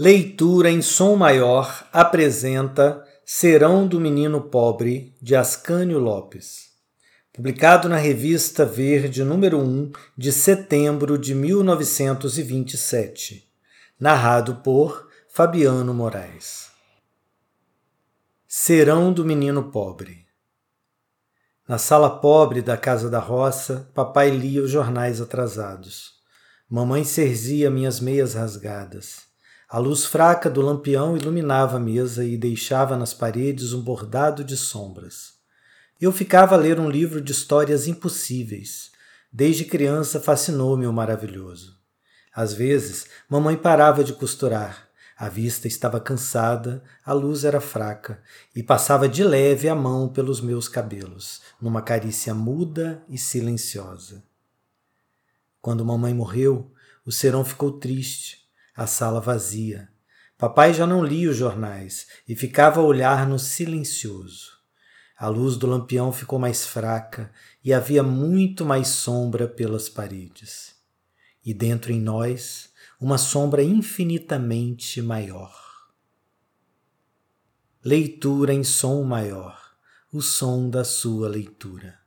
Leitura em som maior apresenta Serão do Menino Pobre, de Ascânio Lopes. Publicado na Revista Verde número 1 de setembro de 1927. Narrado por Fabiano Moraes. Serão do Menino Pobre. Na sala pobre da casa da roça, papai lia os jornais atrasados. Mamãe cerzia minhas meias rasgadas. A luz fraca do lampião iluminava a mesa e deixava nas paredes um bordado de sombras. Eu ficava a ler um livro de histórias impossíveis. Desde criança fascinou-me o maravilhoso. Às vezes, mamãe parava de costurar. A vista estava cansada, a luz era fraca e passava de leve a mão pelos meus cabelos, numa carícia muda e silenciosa. Quando mamãe morreu, o serão ficou triste a sala vazia. Papai já não lia os jornais e ficava a olhar no silencioso. A luz do lampião ficou mais fraca e havia muito mais sombra pelas paredes. E dentro em nós, uma sombra infinitamente maior. Leitura em som maior, o som da sua leitura.